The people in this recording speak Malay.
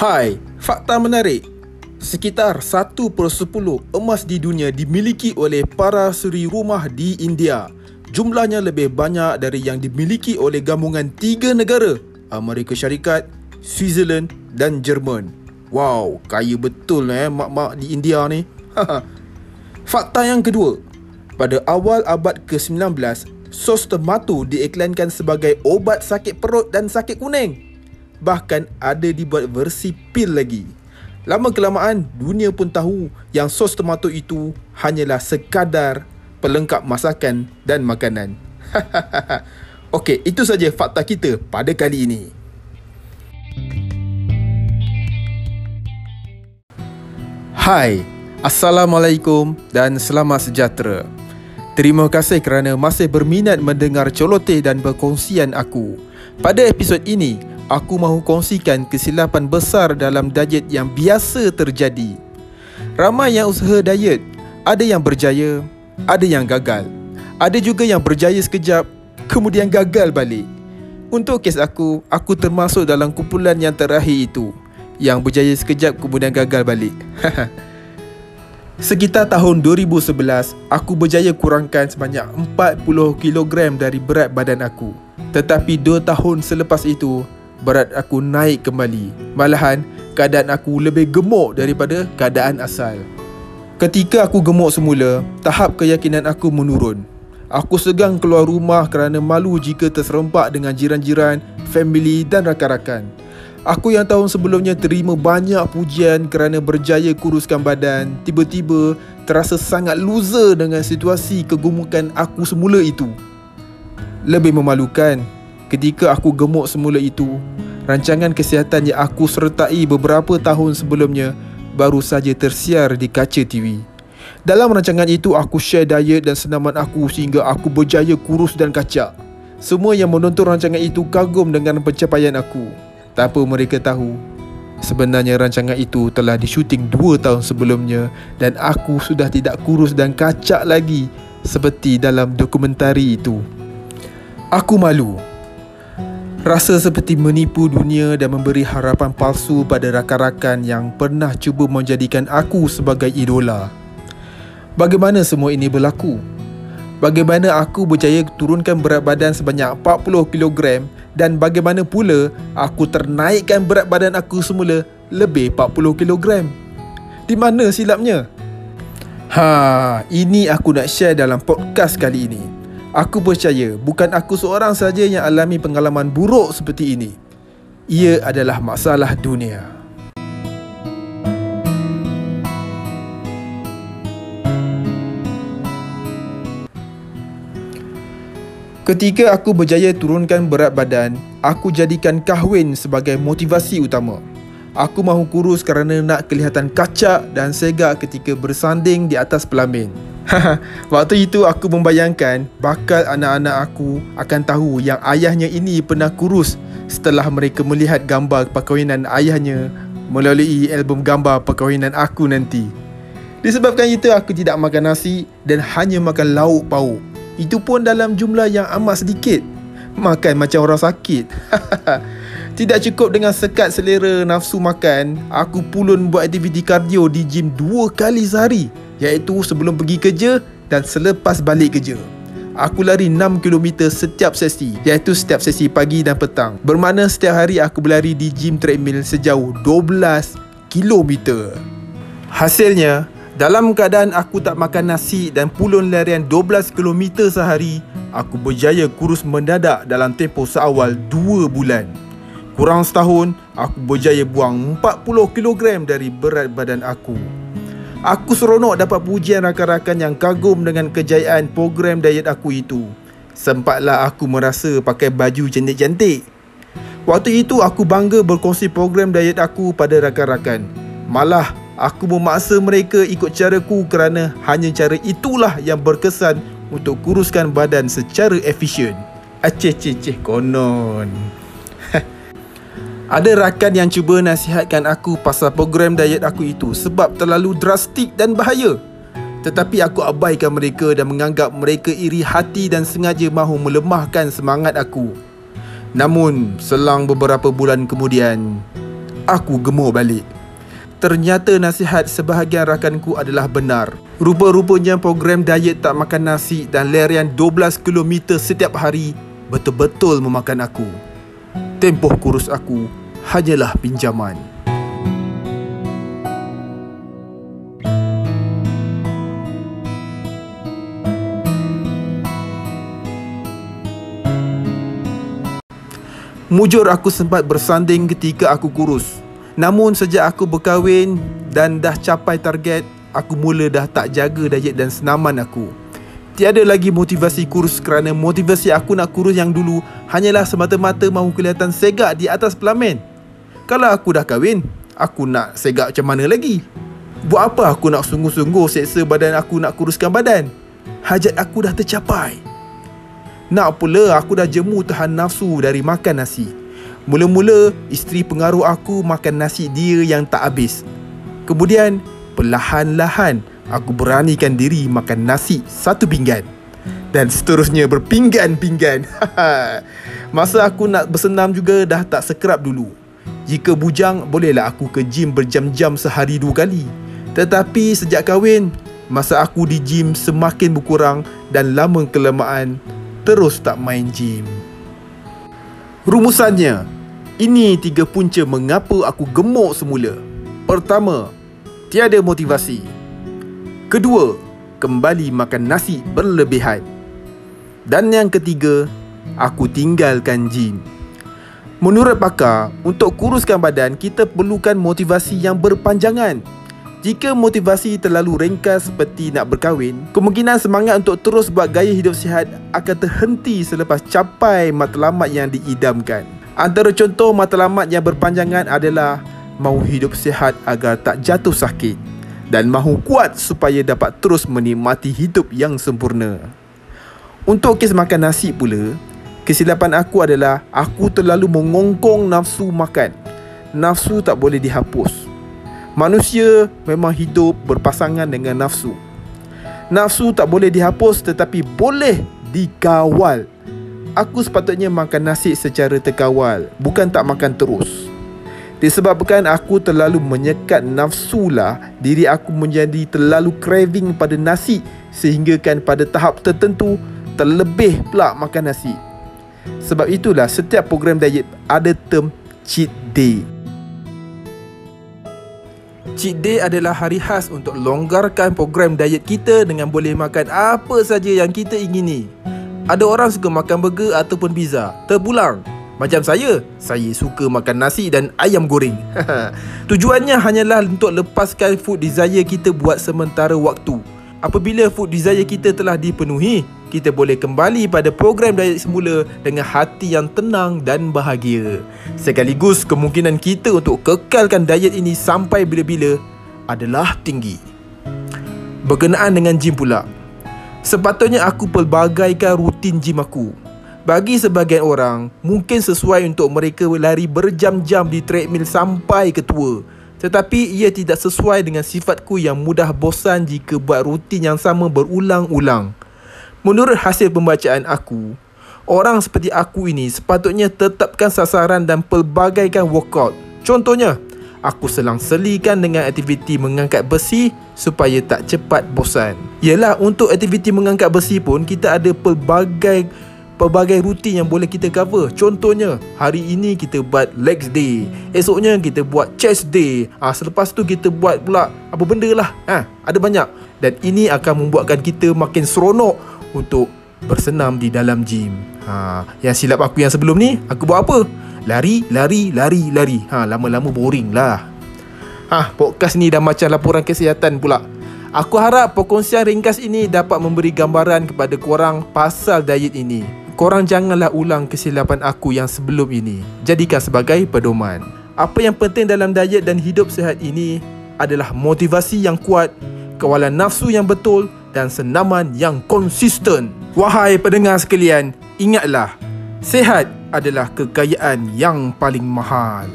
Hai, fakta menarik. Sekitar 1 per 10 emas di dunia dimiliki oleh para suri rumah di India. Jumlahnya lebih banyak dari yang dimiliki oleh gabungan tiga negara, Amerika Syarikat, Switzerland dan Jerman. Wow, kaya betul eh mak-mak di India ni. Fakta yang kedua, pada awal abad ke-19, sos tomato diiklankan sebagai obat sakit perut dan sakit kuning. Bahkan ada dibuat versi pil lagi. Lama kelamaan, dunia pun tahu yang sos tomato itu hanyalah sekadar pelengkap masakan dan makanan. Okey, itu saja fakta kita pada kali ini. Hai, Assalamualaikum dan selamat sejahtera. Terima kasih kerana masih berminat mendengar celoteh dan perkongsian aku. Pada episod ini, aku mahu kongsikan kesilapan besar dalam diet yang biasa terjadi. Ramai yang usaha diet, ada yang berjaya, ada yang gagal. Ada juga yang berjaya sekejap, kemudian gagal balik. Untuk kes aku, aku termasuk dalam kumpulan yang terakhir itu yang berjaya sekejap kemudian gagal balik. Sekitar tahun 2011, aku berjaya kurangkan sebanyak 40 kg dari berat badan aku. Tetapi 2 tahun selepas itu, berat aku naik kembali. Malahan, keadaan aku lebih gemuk daripada keadaan asal. Ketika aku gemuk semula, tahap keyakinan aku menurun. Aku segan keluar rumah kerana malu jika terserempak dengan jiran-jiran, family dan rakan-rakan. Aku yang tahun sebelumnya terima banyak pujian kerana berjaya kuruskan badan, tiba-tiba terasa sangat loser dengan situasi kegemukan aku semula itu. Lebih memalukan, ketika aku gemuk semula itu, rancangan kesihatan yang aku sertai beberapa tahun sebelumnya baru saja tersiar di kaca TV. Dalam rancangan itu, aku share diet dan senaman aku sehingga aku berjaya kurus dan kacak. Semua yang menonton rancangan itu kagum dengan pencapaian aku. Tanpa mereka tahu Sebenarnya rancangan itu telah disyuting 2 tahun sebelumnya Dan aku sudah tidak kurus dan kacak lagi Seperti dalam dokumentari itu Aku malu Rasa seperti menipu dunia dan memberi harapan palsu pada rakan-rakan yang pernah cuba menjadikan aku sebagai idola. Bagaimana semua ini berlaku? Bagaimana aku berjaya turunkan berat badan sebanyak 40 kg dan bagaimana pula aku ternaikkan berat badan aku semula lebih 40 kg. Di mana silapnya? Ha, ini aku nak share dalam podcast kali ini. Aku percaya bukan aku seorang saja yang alami pengalaman buruk seperti ini. Ia adalah masalah dunia. Ketika aku berjaya turunkan berat badan, aku jadikan kahwin sebagai motivasi utama. Aku mahu kurus kerana nak kelihatan kacak dan segak ketika bersanding di atas pelamin. Waktu itu aku membayangkan bakal anak-anak aku akan tahu yang ayahnya ini pernah kurus setelah mereka melihat gambar perkahwinan ayahnya melalui album gambar perkahwinan aku nanti. Disebabkan itu aku tidak makan nasi dan hanya makan lauk pauk. Itu pun dalam jumlah yang amat sedikit Makan macam orang sakit Tidak cukup dengan sekat selera nafsu makan Aku pulun buat aktiviti kardio di gym dua kali sehari Iaitu sebelum pergi kerja dan selepas balik kerja Aku lari 6km setiap sesi Iaitu setiap sesi pagi dan petang Bermakna setiap hari aku berlari di gym treadmill sejauh 12km Hasilnya, dalam keadaan aku tak makan nasi dan pulun larian 12 km sehari, aku berjaya kurus mendadak dalam tempoh seawal 2 bulan. Kurang setahun, aku berjaya buang 40 kg dari berat badan aku. Aku seronok dapat pujian rakan-rakan yang kagum dengan kejayaan program diet aku itu. Sempatlah aku merasa pakai baju cantik-cantik. Waktu itu aku bangga berkongsi program diet aku pada rakan-rakan. Malah Aku memaksa mereka ikut caraku kerana hanya cara itulah yang berkesan untuk kuruskan badan secara efisien. Aceh ceh ceh konon. Ada rakan yang cuba nasihatkan aku pasal program diet aku itu sebab terlalu drastik dan bahaya. Tetapi aku abaikan mereka dan menganggap mereka iri hati dan sengaja mahu melemahkan semangat aku. Namun, selang beberapa bulan kemudian, Aku gemuk balik. Ternyata nasihat sebahagian rakanku adalah benar. Rupa-rupanya program diet tak makan nasi dan larian 12 km setiap hari betul-betul memakan aku. Tempoh kurus aku hanyalah pinjaman. Mujur aku sempat bersanding ketika aku kurus. Namun sejak aku berkahwin dan dah capai target, aku mula dah tak jaga diet dan senaman aku. Tiada lagi motivasi kurus kerana motivasi aku nak kurus yang dulu hanyalah semata-mata mahu kelihatan segak di atas pelamin. Kalau aku dah kahwin, aku nak segak macam mana lagi? Buat apa aku nak sungguh-sungguh seksa badan aku nak kuruskan badan? Hajat aku dah tercapai. Nak pula aku dah jemu tahan nafsu dari makan nasi. Mula-mula isteri pengaruh aku makan nasi dia yang tak habis. Kemudian perlahan-lahan aku beranikan diri makan nasi satu pinggan. Dan seterusnya berpinggan-pinggan. Masa aku nak bersenam juga dah tak sekerap dulu. Jika bujang, bolehlah aku ke gym berjam-jam sehari dua kali. Tetapi sejak kahwin, masa aku di gym semakin berkurang dan lama kelamaan terus tak main gym. Rumusannya, ini tiga punca mengapa aku gemuk semula. Pertama, tiada motivasi. Kedua, kembali makan nasi berlebihan. Dan yang ketiga, aku tinggalkan gym. Menurut pakar, untuk kuruskan badan, kita perlukan motivasi yang berpanjangan. Jika motivasi terlalu ringkas seperti nak berkahwin, kemungkinan semangat untuk terus buat gaya hidup sihat akan terhenti selepas capai matlamat yang diidamkan. Antara contoh matlamat yang berpanjangan adalah mahu hidup sihat agar tak jatuh sakit dan mahu kuat supaya dapat terus menikmati hidup yang sempurna. Untuk kes makan nasi pula, kesilapan aku adalah aku terlalu mengongkong nafsu makan. Nafsu tak boleh dihapus. Manusia memang hidup berpasangan dengan nafsu. Nafsu tak boleh dihapus tetapi boleh dikawal. Aku sepatutnya makan nasi secara terkawal, bukan tak makan terus. Disebabkan aku terlalu menyekat nafsu lah diri aku menjadi terlalu craving pada nasi sehingga kan pada tahap tertentu terlebih pula makan nasi. Sebab itulah setiap program diet ada term cheat day. Cheat day adalah hari khas untuk longgarkan program diet kita dengan boleh makan apa saja yang kita ingini. Ada orang suka makan burger ataupun pizza. Terpulang. Macam saya, saya suka makan nasi dan ayam goreng. Tujuannya hanyalah untuk lepaskan food desire kita buat sementara waktu. Apabila food desire kita telah dipenuhi, kita boleh kembali pada program diet semula dengan hati yang tenang dan bahagia. Sekaligus kemungkinan kita untuk kekalkan diet ini sampai bila-bila adalah tinggi. Berkenaan dengan gym pula. Sepatutnya aku pelbagaikan rutin gym aku. Bagi sebagian orang, mungkin sesuai untuk mereka lari berjam-jam di treadmill sampai ke tua. Tetapi ia tidak sesuai dengan sifatku yang mudah bosan jika buat rutin yang sama berulang-ulang. Menurut hasil pembacaan aku, orang seperti aku ini sepatutnya tetapkan sasaran dan pelbagaikan workout. Contohnya, aku selang-selikan dengan aktiviti mengangkat besi supaya tak cepat bosan. Ialah untuk aktiviti mengangkat besi pun kita ada pelbagai pelbagai rutin yang boleh kita cover. Contohnya, hari ini kita buat legs day. Esoknya kita buat chest day. Ah, selepas tu kita buat pula apa benda lah. Ah, ada banyak. Dan ini akan membuatkan kita makin seronok untuk bersenam di dalam gym. Ha, yang silap aku yang sebelum ni, aku buat apa? Lari, lari, lari, lari. Ha, lama-lama boring lah. Ha, podcast ni dah macam laporan kesihatan pula. Aku harap perkongsian ringkas ini dapat memberi gambaran kepada korang pasal diet ini. Korang janganlah ulang kesilapan aku yang sebelum ini. Jadikan sebagai pedoman. Apa yang penting dalam diet dan hidup sihat ini adalah motivasi yang kuat, kawalan nafsu yang betul dan senaman yang konsisten. Wahai pendengar sekalian, ingatlah, sehat adalah kekayaan yang paling mahal.